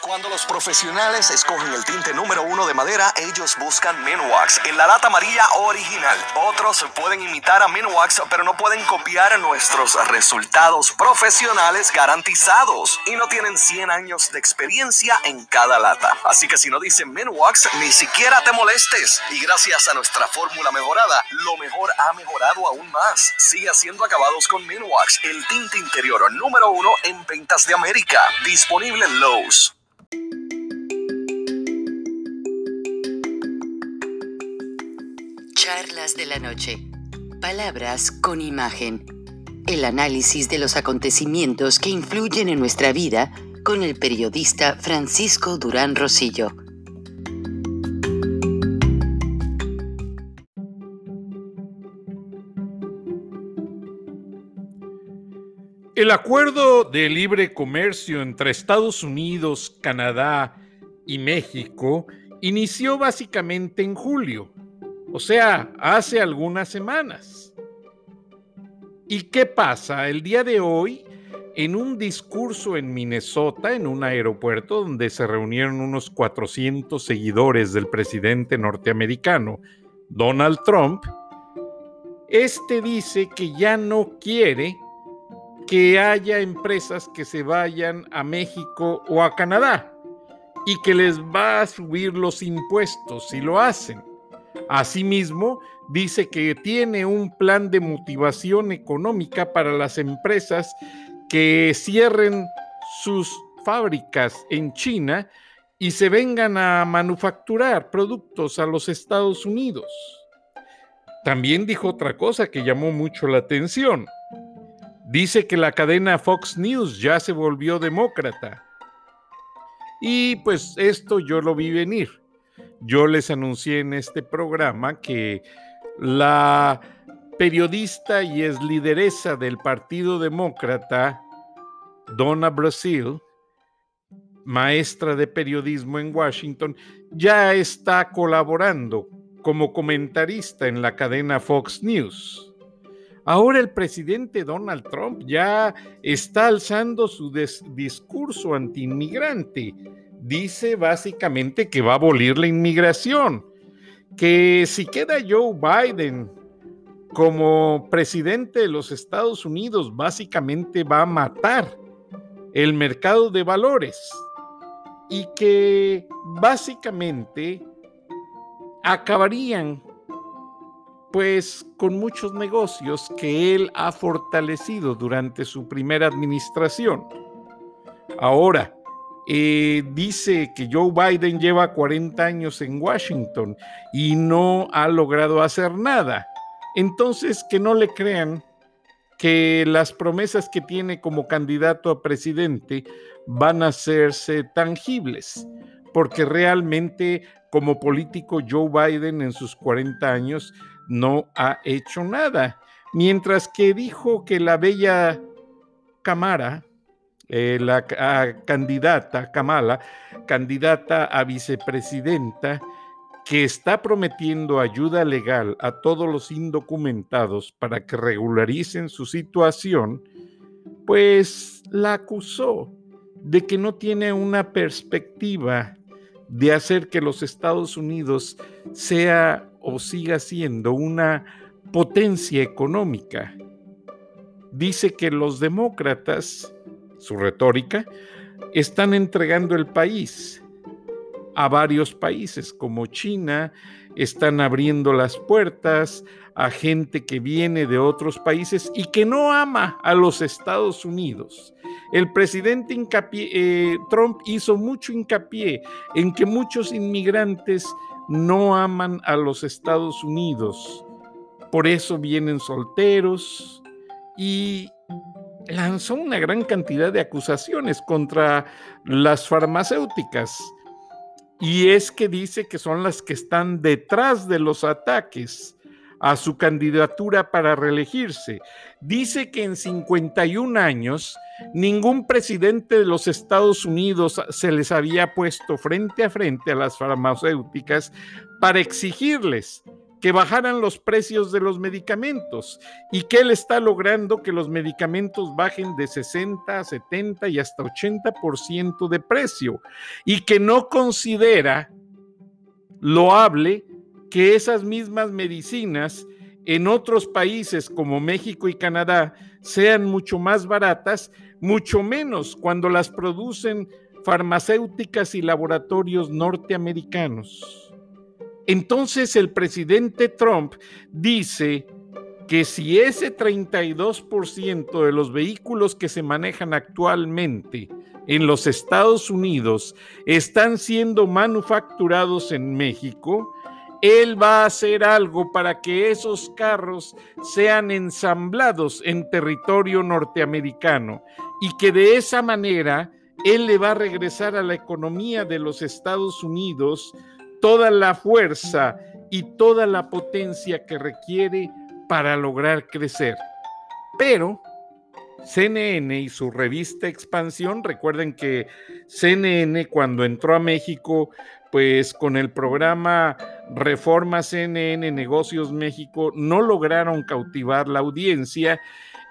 Cuando los profesionales escogen el tinte número uno de madera, ellos buscan Minwax en la lata amarilla original. Otros pueden imitar a Minwax, pero no pueden copiar nuestros resultados profesionales garantizados y no tienen 100 años de experiencia en cada lata. Así que si no dicen Minwax, ni siquiera te molestes. Y gracias a nuestra fórmula mejorada, lo mejor ha mejorado aún más. Sigue haciendo acabados con Minwax, el tinte interior número uno en ventas de América. Disponible en Lowe's. Charlas de la noche. Palabras con imagen. El análisis de los acontecimientos que influyen en nuestra vida con el periodista Francisco Durán Rosillo. El acuerdo de libre comercio entre Estados Unidos, Canadá y México inició básicamente en julio o sea, hace algunas semanas. ¿Y qué pasa? El día de hoy, en un discurso en Minnesota, en un aeropuerto donde se reunieron unos 400 seguidores del presidente norteamericano, Donald Trump, este dice que ya no quiere que haya empresas que se vayan a México o a Canadá y que les va a subir los impuestos si lo hacen. Asimismo, dice que tiene un plan de motivación económica para las empresas que cierren sus fábricas en China y se vengan a manufacturar productos a los Estados Unidos. También dijo otra cosa que llamó mucho la atención. Dice que la cadena Fox News ya se volvió demócrata. Y pues esto yo lo vi venir yo les anuncié en este programa que la periodista y es lideresa del Partido Demócrata, Donna Brasil, maestra de periodismo en Washington, ya está colaborando como comentarista en la cadena Fox News. Ahora el presidente Donald Trump ya está alzando su discurso antiinmigrante. Dice básicamente que va a abolir la inmigración, que si queda Joe Biden como presidente de los Estados Unidos, básicamente va a matar el mercado de valores y que básicamente acabarían pues con muchos negocios que él ha fortalecido durante su primera administración. Ahora, eh, dice que Joe Biden lleva 40 años en Washington y no ha logrado hacer nada. Entonces, que no le crean que las promesas que tiene como candidato a presidente van a hacerse tangibles, porque realmente como político Joe Biden en sus 40 años no ha hecho nada. Mientras que dijo que la bella Cámara, eh, la candidata Kamala, candidata a vicepresidenta, que está prometiendo ayuda legal a todos los indocumentados para que regularicen su situación, pues la acusó de que no tiene una perspectiva de hacer que los Estados Unidos sea o siga siendo una potencia económica. Dice que los demócratas su retórica, están entregando el país a varios países como China, están abriendo las puertas a gente que viene de otros países y que no ama a los Estados Unidos. El presidente eh, Trump hizo mucho hincapié en que muchos inmigrantes no aman a los Estados Unidos. Por eso vienen solteros y lanzó una gran cantidad de acusaciones contra las farmacéuticas. Y es que dice que son las que están detrás de los ataques a su candidatura para reelegirse. Dice que en 51 años ningún presidente de los Estados Unidos se les había puesto frente a frente a las farmacéuticas para exigirles que bajaran los precios de los medicamentos y que él está logrando que los medicamentos bajen de 60, 70 y hasta 80% de precio y que no considera loable que esas mismas medicinas en otros países como México y Canadá sean mucho más baratas, mucho menos cuando las producen farmacéuticas y laboratorios norteamericanos. Entonces el presidente Trump dice que si ese 32% de los vehículos que se manejan actualmente en los Estados Unidos están siendo manufacturados en México, él va a hacer algo para que esos carros sean ensamblados en territorio norteamericano y que de esa manera él le va a regresar a la economía de los Estados Unidos toda la fuerza y toda la potencia que requiere para lograr crecer. Pero CNN y su revista Expansión, recuerden que CNN cuando entró a México, pues con el programa Reforma CNN Negocios México, no lograron cautivar la audiencia,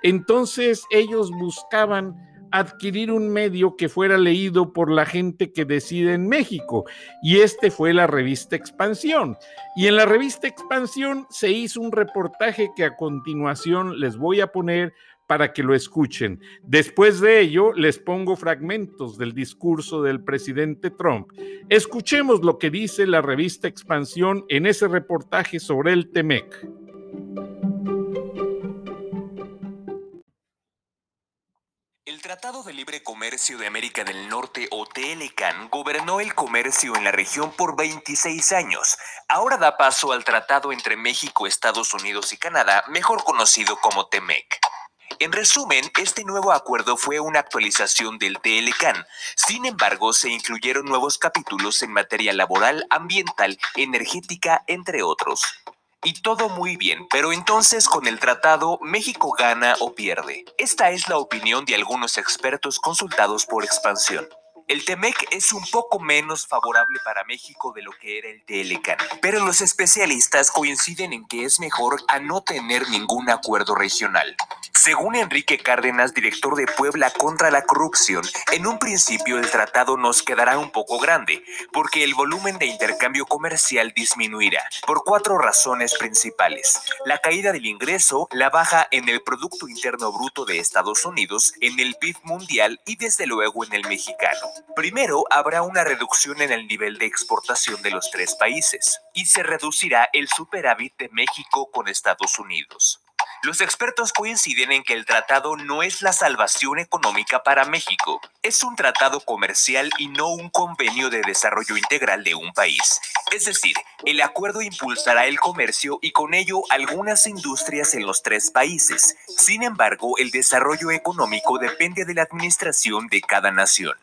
entonces ellos buscaban adquirir un medio que fuera leído por la gente que decide en México. Y este fue la revista Expansión. Y en la revista Expansión se hizo un reportaje que a continuación les voy a poner para que lo escuchen. Después de ello, les pongo fragmentos del discurso del presidente Trump. Escuchemos lo que dice la revista Expansión en ese reportaje sobre el TEMEC. El Tratado de Libre Comercio de América del Norte o TLCAN gobernó el comercio en la región por 26 años. Ahora da paso al tratado entre México, Estados Unidos y Canadá, mejor conocido como TEMEC. En resumen, este nuevo acuerdo fue una actualización del TLCAN. Sin embargo, se incluyeron nuevos capítulos en materia laboral, ambiental, energética, entre otros. Y todo muy bien, pero entonces con el tratado México gana o pierde. Esta es la opinión de algunos expertos consultados por expansión. El TEMEC es un poco menos favorable para México de lo que era el TLCAN, pero los especialistas coinciden en que es mejor a no tener ningún acuerdo regional. Según Enrique Cárdenas, director de Puebla contra la corrupción, en un principio el tratado nos quedará un poco grande, porque el volumen de intercambio comercial disminuirá, por cuatro razones principales. La caída del ingreso, la baja en el Producto Interno Bruto de Estados Unidos, en el PIB mundial y desde luego en el mexicano. Primero, habrá una reducción en el nivel de exportación de los tres países y se reducirá el superávit de México con Estados Unidos. Los expertos coinciden en que el tratado no es la salvación económica para México, es un tratado comercial y no un convenio de desarrollo integral de un país. Es decir, el acuerdo impulsará el comercio y con ello algunas industrias en los tres países. Sin embargo, el desarrollo económico depende de la administración de cada nación.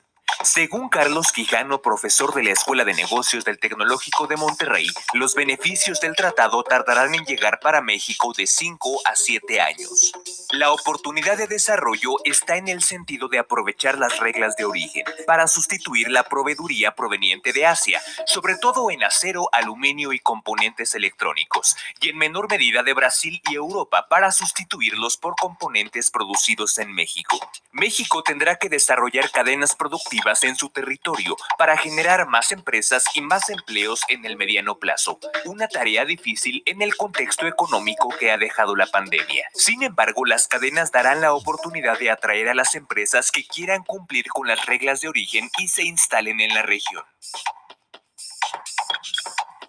Según Carlos Quijano, profesor de la Escuela de Negocios del Tecnológico de Monterrey, los beneficios del tratado tardarán en llegar para México de 5 a 7 años. La oportunidad de desarrollo está en el sentido de aprovechar las reglas de origen para sustituir la proveeduría proveniente de Asia, sobre todo en acero, aluminio y componentes electrónicos, y en menor medida de Brasil y Europa para sustituirlos por componentes producidos en México. México tendrá que desarrollar cadenas productivas en su territorio para generar más empresas y más empleos en el mediano plazo. Una tarea difícil en el contexto económico que ha dejado la pandemia. Sin embargo, las cadenas darán la oportunidad de atraer a las empresas que quieran cumplir con las reglas de origen y se instalen en la región.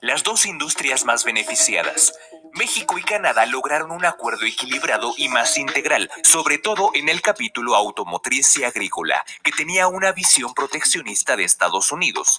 Las dos industrias más beneficiadas, México y Canadá lograron un acuerdo equilibrado y más integral, sobre todo en el capítulo automotriz y agrícola, que tenía una visión proteccionista de Estados Unidos.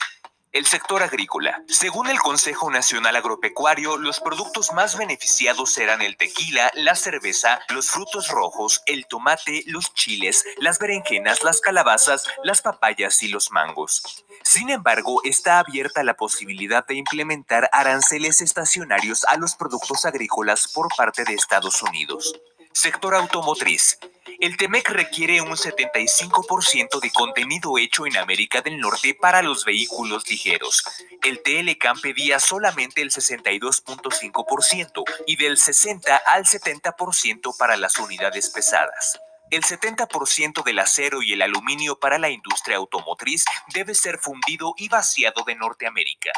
El sector agrícola. Según el Consejo Nacional Agropecuario, los productos más beneficiados serán el tequila, la cerveza, los frutos rojos, el tomate, los chiles, las berenjenas, las calabazas, las papayas y los mangos. Sin embargo, está abierta la posibilidad de implementar aranceles estacionarios a los productos agrícolas por parte de Estados Unidos. Sector automotriz. El TEMEC requiere un 75% de contenido hecho en América del Norte para los vehículos ligeros. El TLCAM pedía solamente el 62.5% y del 60 al 70% para las unidades pesadas. El 70% del acero y el aluminio para la industria automotriz debe ser fundido y vaciado de Norteamérica.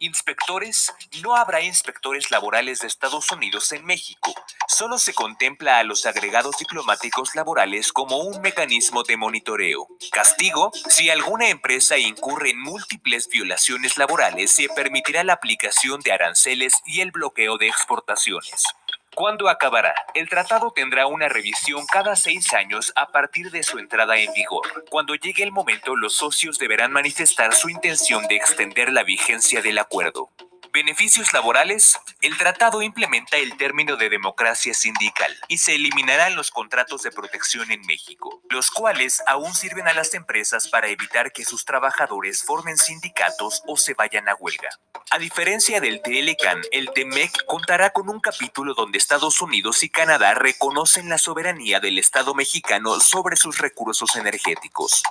Inspectores, no habrá inspectores laborales de Estados Unidos en México. Solo se contempla a los agregados diplomáticos laborales como un mecanismo de monitoreo. Castigo, si alguna empresa incurre en múltiples violaciones laborales, se permitirá la aplicación de aranceles y el bloqueo de exportaciones. ¿Cuándo acabará? El tratado tendrá una revisión cada seis años a partir de su entrada en vigor. Cuando llegue el momento, los socios deberán manifestar su intención de extender la vigencia del acuerdo. Beneficios laborales. El tratado implementa el término de democracia sindical y se eliminarán los contratos de protección en México, los cuales aún sirven a las empresas para evitar que sus trabajadores formen sindicatos o se vayan a huelga. A diferencia del TLCAN, el TEMEC contará con un capítulo donde Estados Unidos y Canadá reconocen la soberanía del Estado mexicano sobre sus recursos energéticos.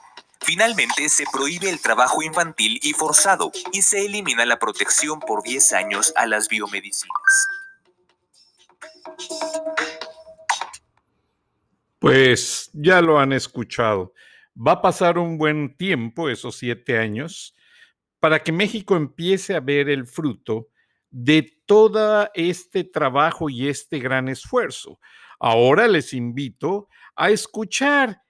Finalmente, se prohíbe el trabajo infantil y forzado y se elimina la protección por 10 años a las biomedicinas. Pues ya lo han escuchado. Va a pasar un buen tiempo, esos siete años, para que México empiece a ver el fruto de todo este trabajo y este gran esfuerzo. Ahora les invito a escuchar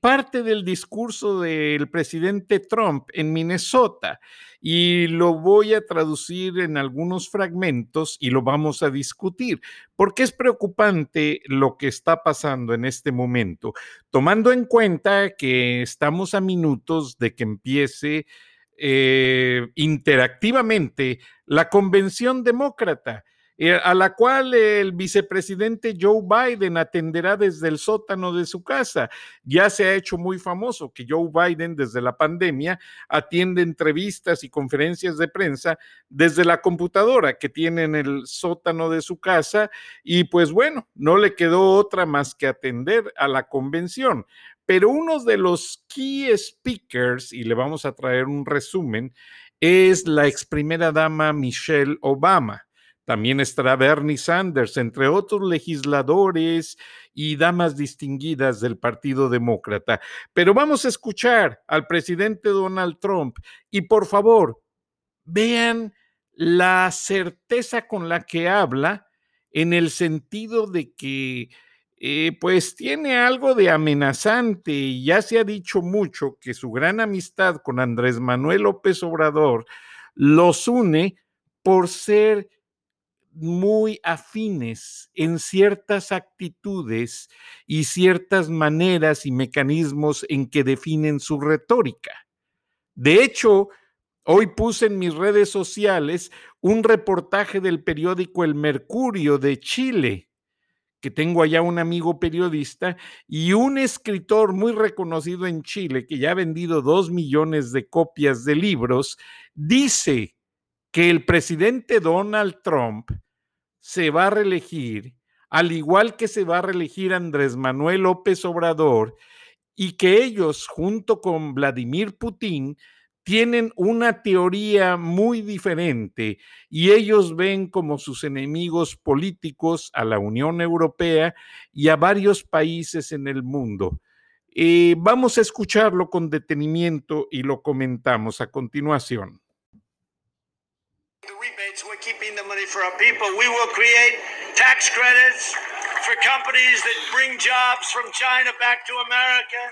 parte del discurso del presidente Trump en Minnesota y lo voy a traducir en algunos fragmentos y lo vamos a discutir, porque es preocupante lo que está pasando en este momento, tomando en cuenta que estamos a minutos de que empiece eh, interactivamente la convención demócrata, eh, a la cual el vicepresidente Joe Biden atenderá desde el sótano de su casa. Ya se ha hecho muy famoso que Joe Biden desde la pandemia atiende entrevistas y conferencias de prensa desde la computadora que tiene en el sótano de su casa y pues bueno, no le quedó otra más que atender a la convención pero uno de los key speakers, y le vamos a traer un resumen, es la ex primera dama Michelle Obama. También estará Bernie Sanders, entre otros legisladores y damas distinguidas del Partido Demócrata. Pero vamos a escuchar al presidente Donald Trump y por favor, vean la certeza con la que habla en el sentido de que eh, pues tiene algo de amenazante y ya se ha dicho mucho que su gran amistad con Andrés Manuel López Obrador los une por ser muy afines en ciertas actitudes y ciertas maneras y mecanismos en que definen su retórica. De hecho, hoy puse en mis redes sociales un reportaje del periódico El Mercurio de Chile, que tengo allá un amigo periodista y un escritor muy reconocido en Chile, que ya ha vendido dos millones de copias de libros, dice que el presidente Donald Trump se va a reelegir, al igual que se va a reelegir Andrés Manuel López Obrador, y que ellos, junto con Vladimir Putin, tienen una teoría muy diferente y ellos ven como sus enemigos políticos a la Unión Europea y a varios países en el mundo. Eh, vamos a escucharlo con detenimiento y lo comentamos a continuación. We're keeping the money for our people. We will create tax credits for companies that bring jobs from China back to America,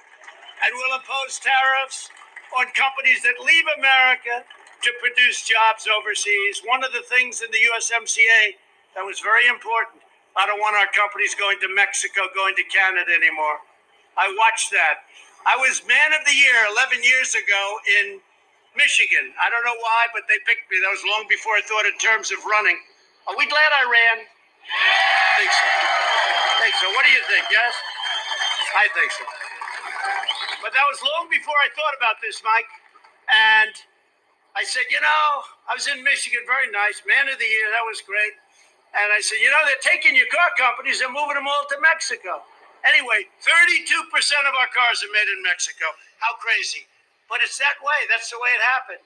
and we'll impose tariffs on companies that leave America to produce jobs overseas. One of the things in the USMCA that was very important I don't want our companies going to Mexico, going to Canada anymore. I watched that. I was man of the year 11 years ago in Michigan. I don't know why, but they picked me. That was long before I thought in terms of running. Are we glad I ran? I think so. I think so. What do you think? Yes? I think so. But that was long before I thought about this, Mike. And I said, you know, I was in Michigan, very nice, man of the year, that was great. And I said, you know, they're taking your car companies, they're moving them all to Mexico. Anyway, 32% of our cars are made in Mexico. How crazy. But it's that way. That's the way it happened.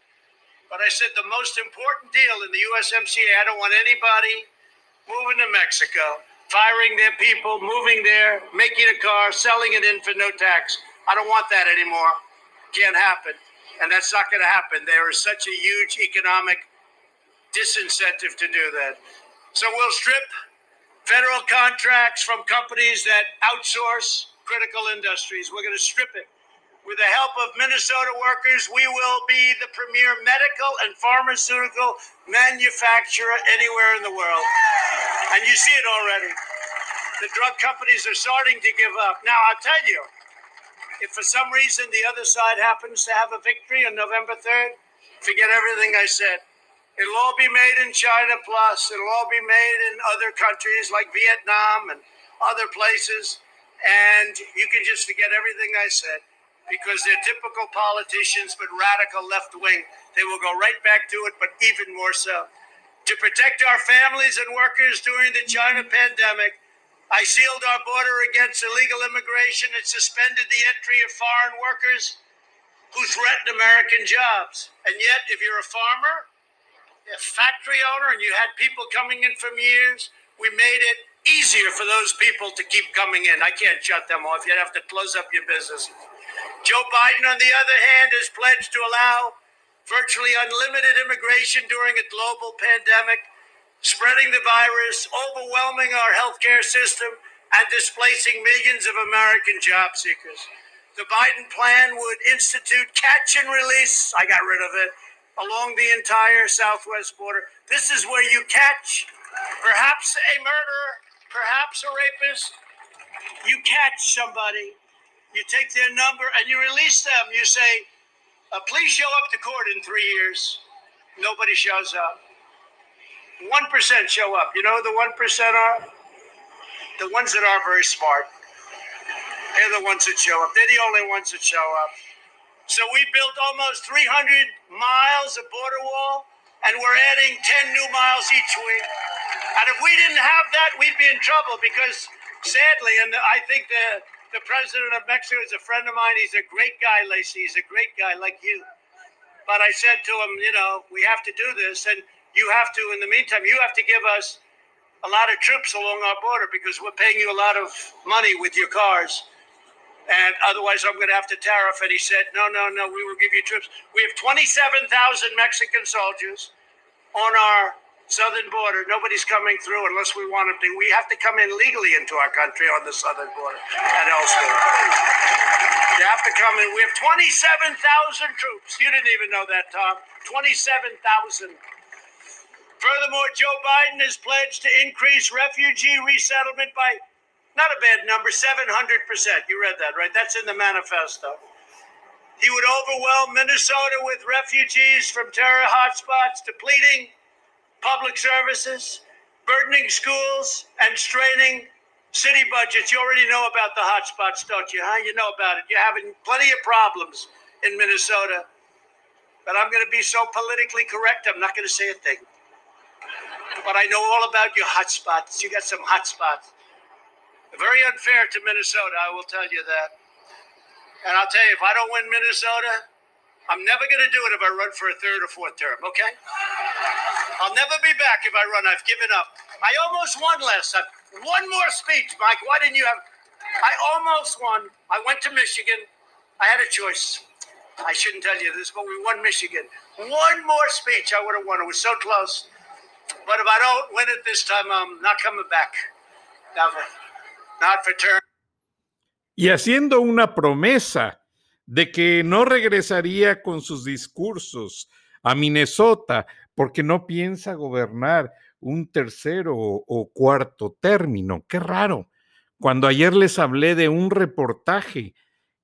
But I said the most important deal in the USMCA, I don't want anybody moving to Mexico, firing their people, moving there, making a car, selling it in for no tax. I don't want that anymore. Can't happen. And that's not going to happen. There is such a huge economic disincentive to do that. So we'll strip federal contracts from companies that outsource critical industries. We're going to strip it. With the help of Minnesota workers, we will be the premier medical and pharmaceutical manufacturer anywhere in the world. And you see it already. The drug companies are starting to give up. Now, I'll tell you, if for some reason the other side happens to have a victory on November 3rd, forget everything I said. It'll all be made in China Plus. It'll all be made in other countries like Vietnam and other places. And you can just forget everything I said because they're typical politicians, but radical left wing. They will go right back to it, but even more so. To protect our families and workers during the China pandemic, I sealed our border against illegal immigration and suspended the entry of foreign workers who threatened American jobs. And yet, if you're a farmer, a factory owner, and you had people coming in from years, we made it easier for those people to keep coming in. I can't shut them off. You'd have to close up your business. Joe Biden, on the other hand, has pledged to allow virtually unlimited immigration during a global pandemic, spreading the virus, overwhelming our healthcare system, and displacing millions of American job seekers. The Biden plan would institute catch and release. I got rid of it along the entire southwest border. This is where you catch perhaps a murderer, perhaps a rapist. You catch somebody, you take their number, and you release them. You say, uh, please show up to court in three years. Nobody shows up. 1% show up. You know who the 1% are? The ones that are very smart. They're the ones that show up. They're the only ones that show up. So we built almost 300 miles of border wall, and we're adding 10 new miles each week. And if we didn't have that, we'd be in trouble because, sadly, and I think the the president of Mexico is a friend of mine. He's a great guy, Lacey. He's a great guy like you. But I said to him, you know, we have to do this, and you have to. In the meantime, you have to give us a lot of troops along our border because we're paying you a lot of money with your cars and otherwise I'm going to have to tariff. And he said, no, no, no, we will give you troops. We have 27,000 Mexican soldiers on our southern border. Nobody's coming through unless we want them to. We have to come in legally into our country on the southern border and elsewhere. You have to come in. We have 27,000 troops. You didn't even know that, Tom. 27,000. Furthermore, Joe Biden has pledged to increase refugee resettlement by not a bad number, 700%. You read that, right? That's in the manifesto. He would overwhelm Minnesota with refugees from terror hotspots, depleting public services, burdening schools, and straining city budgets. You already know about the hotspots, don't you? Huh? You know about it. You're having plenty of problems in Minnesota. But I'm going to be so politically correct, I'm not going to say a thing. But I know all about your hotspots. You got some hotspots. Very unfair to Minnesota, I will tell you that. And I'll tell you, if I don't win Minnesota, I'm never going to do it if I run for a third or fourth term, okay? I'll never be back if I run. I've given up. I almost won last time. One more speech, Mike. Why didn't you have? I almost won. I went to Michigan. I had a choice. I shouldn't tell you this, but we won Michigan. One more speech, I would have won. It was so close. But if I don't win it this time, I'm not coming back. Never. Y haciendo una promesa de que no regresaría con sus discursos a Minnesota porque no piensa gobernar un tercero o cuarto término. Qué raro. Cuando ayer les hablé de un reportaje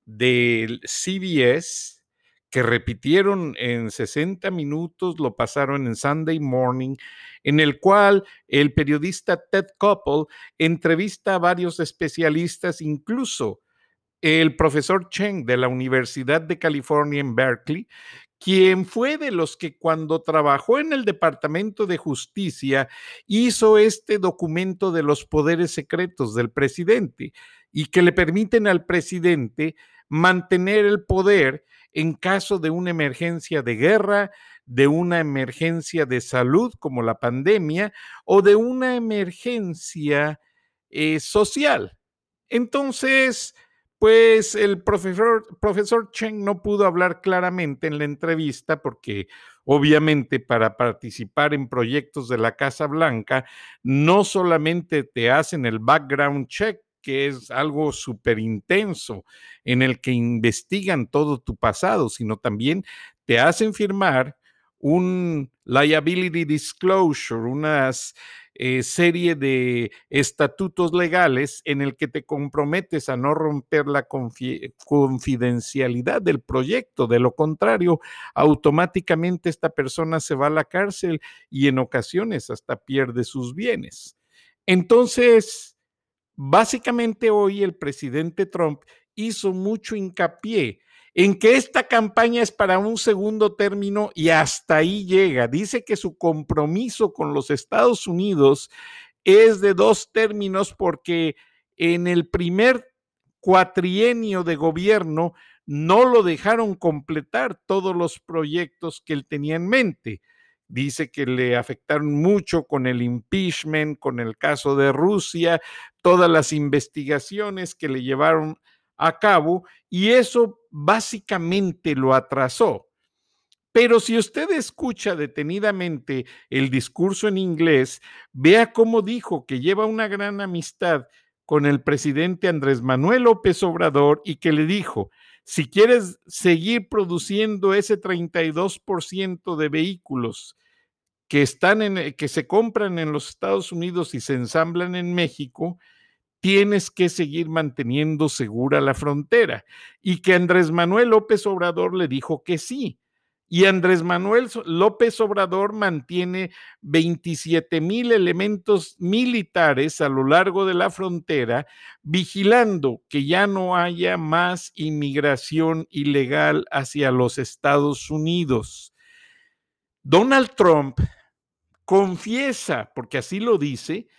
del CBS que repitieron en 60 minutos, lo pasaron en Sunday Morning, en el cual el periodista Ted Koppel entrevista a varios especialistas, incluso el profesor Cheng de la Universidad de California en Berkeley, quien fue de los que cuando trabajó en el Departamento de Justicia hizo este documento de los poderes secretos del presidente y que le permiten al presidente mantener el poder en caso de una emergencia de guerra, de una emergencia de salud como la pandemia o de una emergencia eh, social. Entonces, pues el profesor, profesor Cheng no pudo hablar claramente en la entrevista porque obviamente para participar en proyectos de la Casa Blanca no solamente te hacen el background check, que es algo súper intenso en el que investigan todo tu pasado, sino también te hacen firmar un liability disclosure, unas eh, serie de estatutos legales en el que te comprometes a no romper la confidencialidad del proyecto. De lo contrario, automáticamente esta persona se va a la cárcel y en ocasiones hasta pierde sus bienes. Entonces, básicamente hoy el presidente Trump hizo mucho hincapié en que esta campaña es para un segundo término y hasta ahí llega. Dice que su compromiso con los Estados Unidos es de dos términos porque en el primer cuatrienio de gobierno no lo dejaron completar todos los proyectos que él tenía en mente. Dice que le afectaron mucho con el impeachment, con el caso de Rusia, todas las investigaciones que le llevaron a cabo y eso básicamente lo atrasó. Pero si usted escucha detenidamente el discurso en inglés, vea cómo dijo que lleva una gran amistad con el presidente Andrés Manuel López Obrador y que le dijo, si quieres seguir produciendo ese 32% de vehículos que están en que se compran en los Estados Unidos y se ensamblan en México, tienes que seguir manteniendo segura la frontera. Y que Andrés Manuel López Obrador le dijo que sí. Y Andrés Manuel López Obrador mantiene 27 mil elementos militares a lo largo de la frontera, vigilando que ya no haya más inmigración ilegal hacia los Estados Unidos. Donald Trump confiesa, porque así lo dice,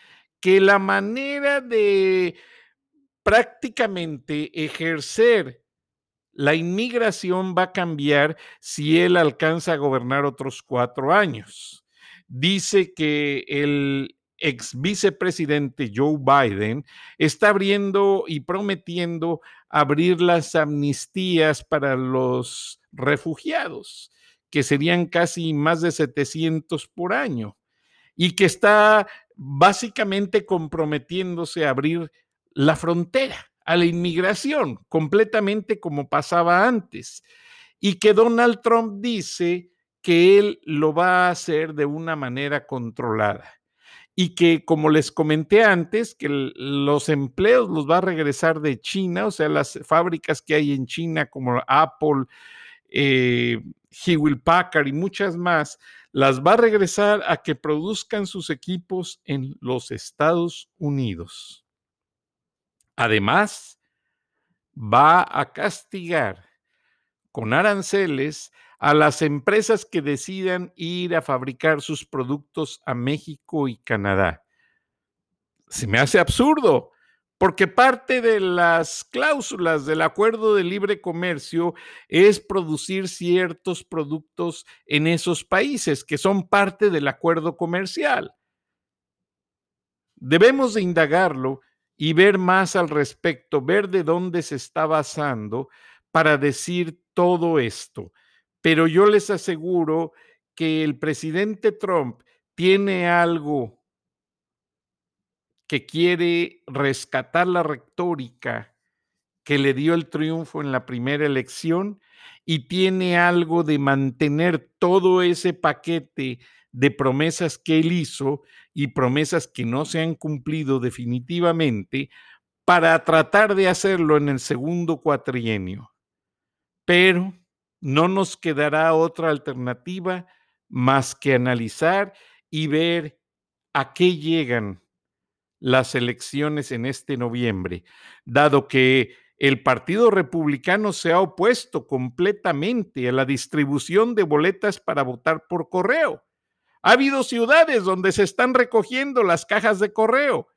que la manera de prácticamente ejercer la inmigración va a cambiar si él alcanza a gobernar otros cuatro años. Dice que el ex vicepresidente Joe Biden está abriendo y prometiendo abrir las amnistías para los refugiados, que serían casi más de 700 por año, y que está básicamente comprometiéndose a abrir la frontera a la inmigración, completamente como pasaba antes, y que Donald Trump dice que él lo va a hacer de una manera controlada y que, como les comenté antes, que los empleos los va a regresar de China, o sea, las fábricas que hay en China como Apple, eh, Hewlett Packard y muchas más, las va a regresar a que produzcan sus equipos en los Estados Unidos. Además, va a castigar con aranceles a las empresas que decidan ir a fabricar sus productos a México y Canadá. Se me hace absurdo porque parte de las cláusulas del acuerdo de libre comercio es producir ciertos productos en esos países que son parte del acuerdo comercial. Debemos de indagarlo y ver más al respecto, ver de dónde se está basando para decir todo esto. Pero yo les aseguro que el presidente Trump tiene algo que quiere rescatar la retórica que le dio el triunfo en la primera elección y tiene algo de mantener todo ese paquete de promesas que él hizo y promesas que no se han cumplido definitivamente para tratar de hacerlo en el segundo cuatrienio. Pero no nos quedará otra alternativa más que analizar y ver a qué llegan las elecciones en este noviembre, dado que el Partido Republicano se ha opuesto completamente a la distribución de boletas para votar por correo. Ha habido ciudades donde se están recogiendo las cajas de correo.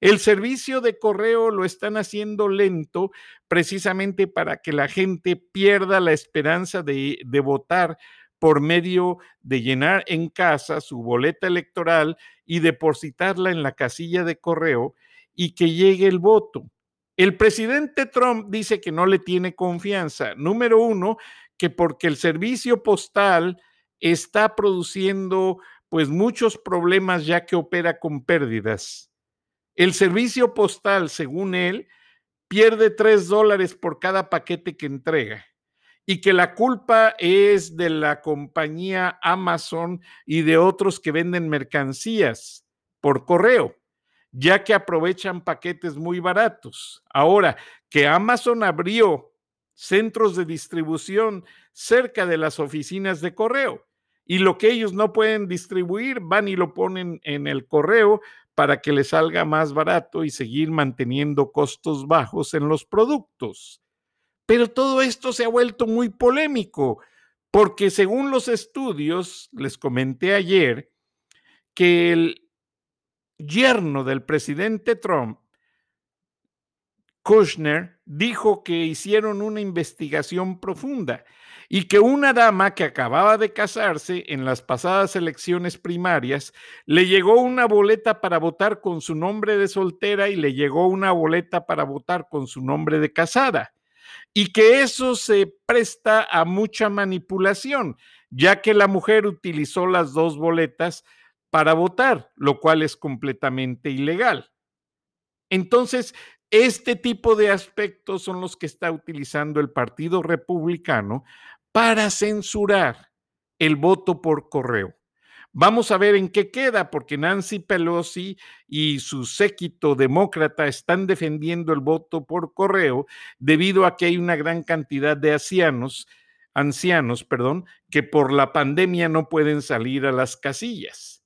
El servicio de correo lo están haciendo lento precisamente para que la gente pierda la esperanza de, votar por medio de llenar en casa su boleta electoral y depositarla en la casilla de correo y que llegue el voto. El presidente Trump dice que no le tiene confianza. Número uno, que porque el servicio postal está produciendo pues muchos problemas ya que opera con pérdidas. El servicio postal, según él, pierde tres dólares por cada paquete que entrega y que la culpa es de la compañía Amazon y de otros que venden mercancías por correo ya que aprovechan paquetes muy baratos. Ahora, que Amazon abrió centros de distribución cerca de las oficinas de correo y lo que ellos no pueden distribuir van y lo ponen en el correo para que les salga más barato y seguir manteniendo costos bajos en los productos. Pero todo esto se ha vuelto muy polémico porque según los estudios, les comenté ayer, que el, yerno del presidente Trump, Kushner, dijo que hicieron una investigación profunda y que una dama que acababa de casarse en las pasadas elecciones primarias le llegó una boleta para votar con su nombre de soltera y le llegó una boleta para votar con su nombre de casada. Y que eso se presta a mucha manipulación, ya que la mujer utilizó las dos boletas para votar, lo cual es completamente ilegal. Entonces, este tipo de aspectos son los que está utilizando el Partido Republicano para censurar el voto por correo. Vamos a ver en qué queda, porque Nancy Pelosi y su séquito demócrata están defendiendo el voto por correo debido a que hay una gran cantidad de ancianos, ancianos, perdón, que por la pandemia no pueden salir a las casillas.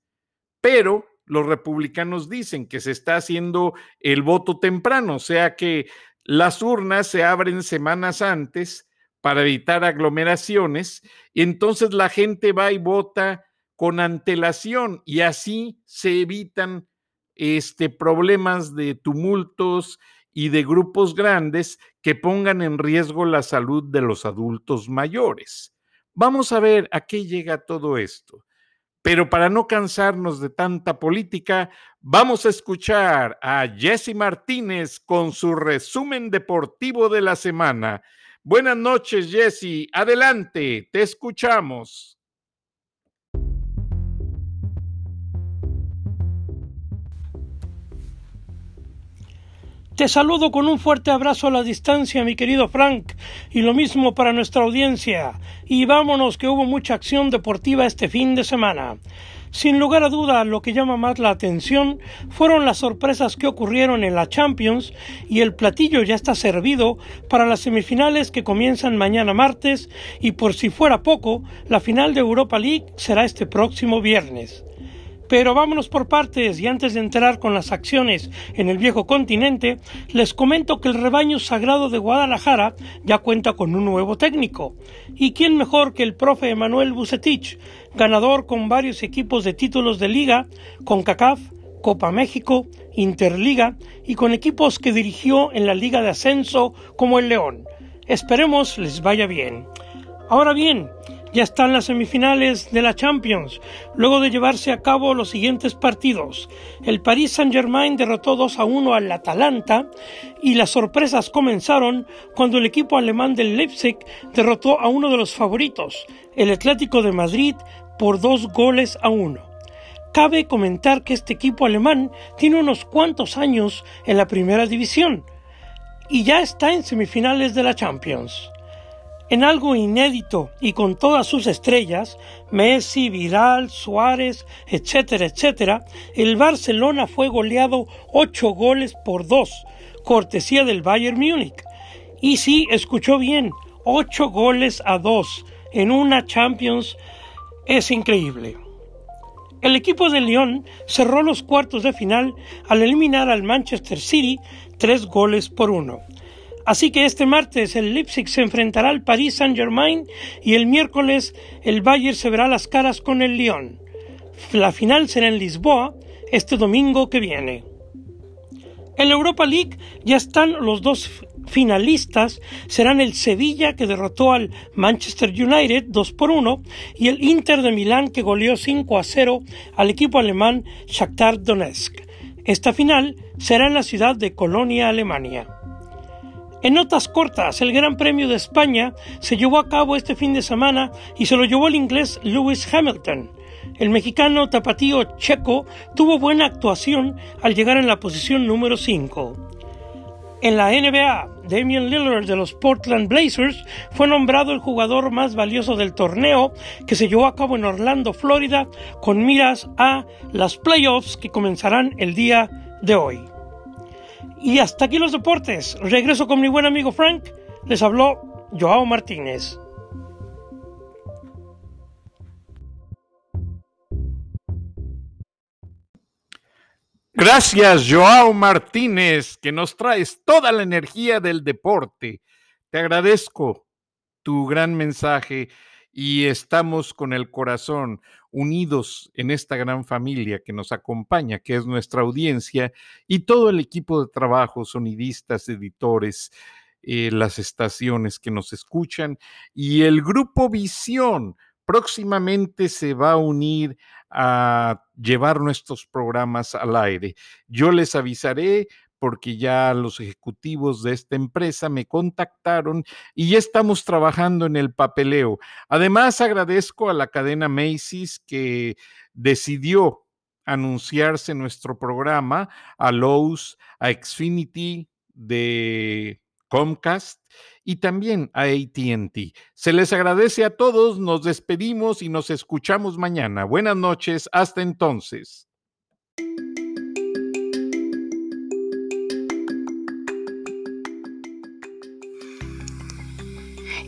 Pero los republicanos dicen que se está haciendo el voto temprano, o sea que las urnas se abren semanas antes para evitar aglomeraciones y entonces la gente va y vota con antelación y así se evitan este, problemas de tumultos y de grupos grandes que pongan en riesgo la salud de los adultos mayores. Vamos a ver a qué llega todo esto. Pero para no cansarnos de tanta política, vamos a escuchar a Jesse Martínez con su resumen deportivo de la semana. Buenas noches, Jesse. Adelante, te escuchamos. Te saludo con un fuerte abrazo a la distancia, mi querido Frank, y lo mismo para nuestra audiencia. Y vámonos que hubo mucha acción deportiva este fin de semana. Sin lugar a duda, lo que llama más la atención fueron las sorpresas que ocurrieron en la Champions y el platillo ya está servido para las semifinales que comienzan mañana martes y por si fuera poco, la final de Europa League será este próximo viernes. Pero vámonos por partes y antes de entrar con las acciones en el viejo continente, les comento que el rebaño sagrado de Guadalajara ya cuenta con un nuevo técnico. ¿Y quién mejor que el profe Emanuel Bucetich, ganador con varios equipos de títulos de liga, con CACAF, Copa México, Interliga y con equipos que dirigió en la Liga de Ascenso como el León? Esperemos les vaya bien. Ahora bien, ya están las semifinales de la Champions, luego de llevarse a cabo los siguientes partidos. El Paris Saint-Germain derrotó 2 a 1 al Atalanta y las sorpresas comenzaron cuando el equipo alemán del Leipzig derrotó a uno de los favoritos, el Atlético de Madrid, por dos goles a uno. Cabe comentar que este equipo alemán tiene unos cuantos años en la primera división y ya está en semifinales de la Champions. En algo inédito y con todas sus estrellas, Messi, Vidal, Suárez, etcétera, etcétera, el Barcelona fue goleado ocho goles por dos, cortesía del Bayern Múnich. Y sí, escuchó bien, ocho goles a dos en una Champions es increíble. El equipo de Lyon cerró los cuartos de final al eliminar al Manchester City tres goles por uno. Así que este martes el Leipzig se enfrentará al Paris Saint-Germain y el miércoles el Bayern se verá las caras con el Lyon. La final será en Lisboa este domingo que viene. En la Europa League ya están los dos finalistas, serán el Sevilla que derrotó al Manchester United 2 por 1 y el Inter de Milán que goleó 5 a 0 al equipo alemán Shakhtar Donetsk. Esta final será en la ciudad de Colonia, Alemania. En notas cortas, el Gran Premio de España se llevó a cabo este fin de semana y se lo llevó el inglés Lewis Hamilton. El mexicano tapatío checo tuvo buena actuación al llegar en la posición número 5. En la NBA, Damian Lillard de los Portland Blazers fue nombrado el jugador más valioso del torneo que se llevó a cabo en Orlando, Florida, con miras a las playoffs que comenzarán el día de hoy. Y hasta aquí los deportes. Regreso con mi buen amigo Frank. Les habló Joao Martínez. Gracias, Joao Martínez, que nos traes toda la energía del deporte. Te agradezco tu gran mensaje y estamos con el corazón unidos en esta gran familia que nos acompaña, que es nuestra audiencia y todo el equipo de trabajo, sonidistas, editores, eh, las estaciones que nos escuchan y el grupo Visión próximamente se va a unir a llevar nuestros programas al aire. Yo les avisaré porque ya los ejecutivos de esta empresa me contactaron y ya estamos trabajando en el papeleo. Además, agradezco a la cadena Macy's que decidió anunciarse nuestro programa, a Lowe's, a Xfinity de Comcast y también a ATT. Se les agradece a todos, nos despedimos y nos escuchamos mañana. Buenas noches, hasta entonces.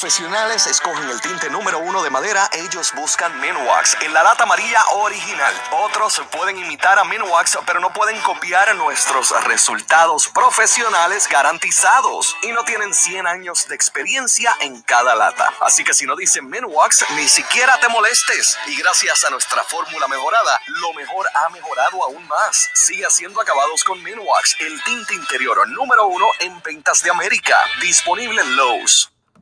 Profesionales escogen el tinte número uno de madera, ellos buscan Minwax, en la lata amarilla original. Otros pueden imitar a Minwax, pero no pueden copiar nuestros resultados profesionales garantizados. Y no tienen 100 años de experiencia en cada lata. Así que si no dicen Minwax, ni siquiera te molestes. Y gracias a nuestra fórmula mejorada, lo mejor ha mejorado aún más. Sigue haciendo acabados con Minwax, el tinte interior número uno en ventas de América. Disponible en Lowe's.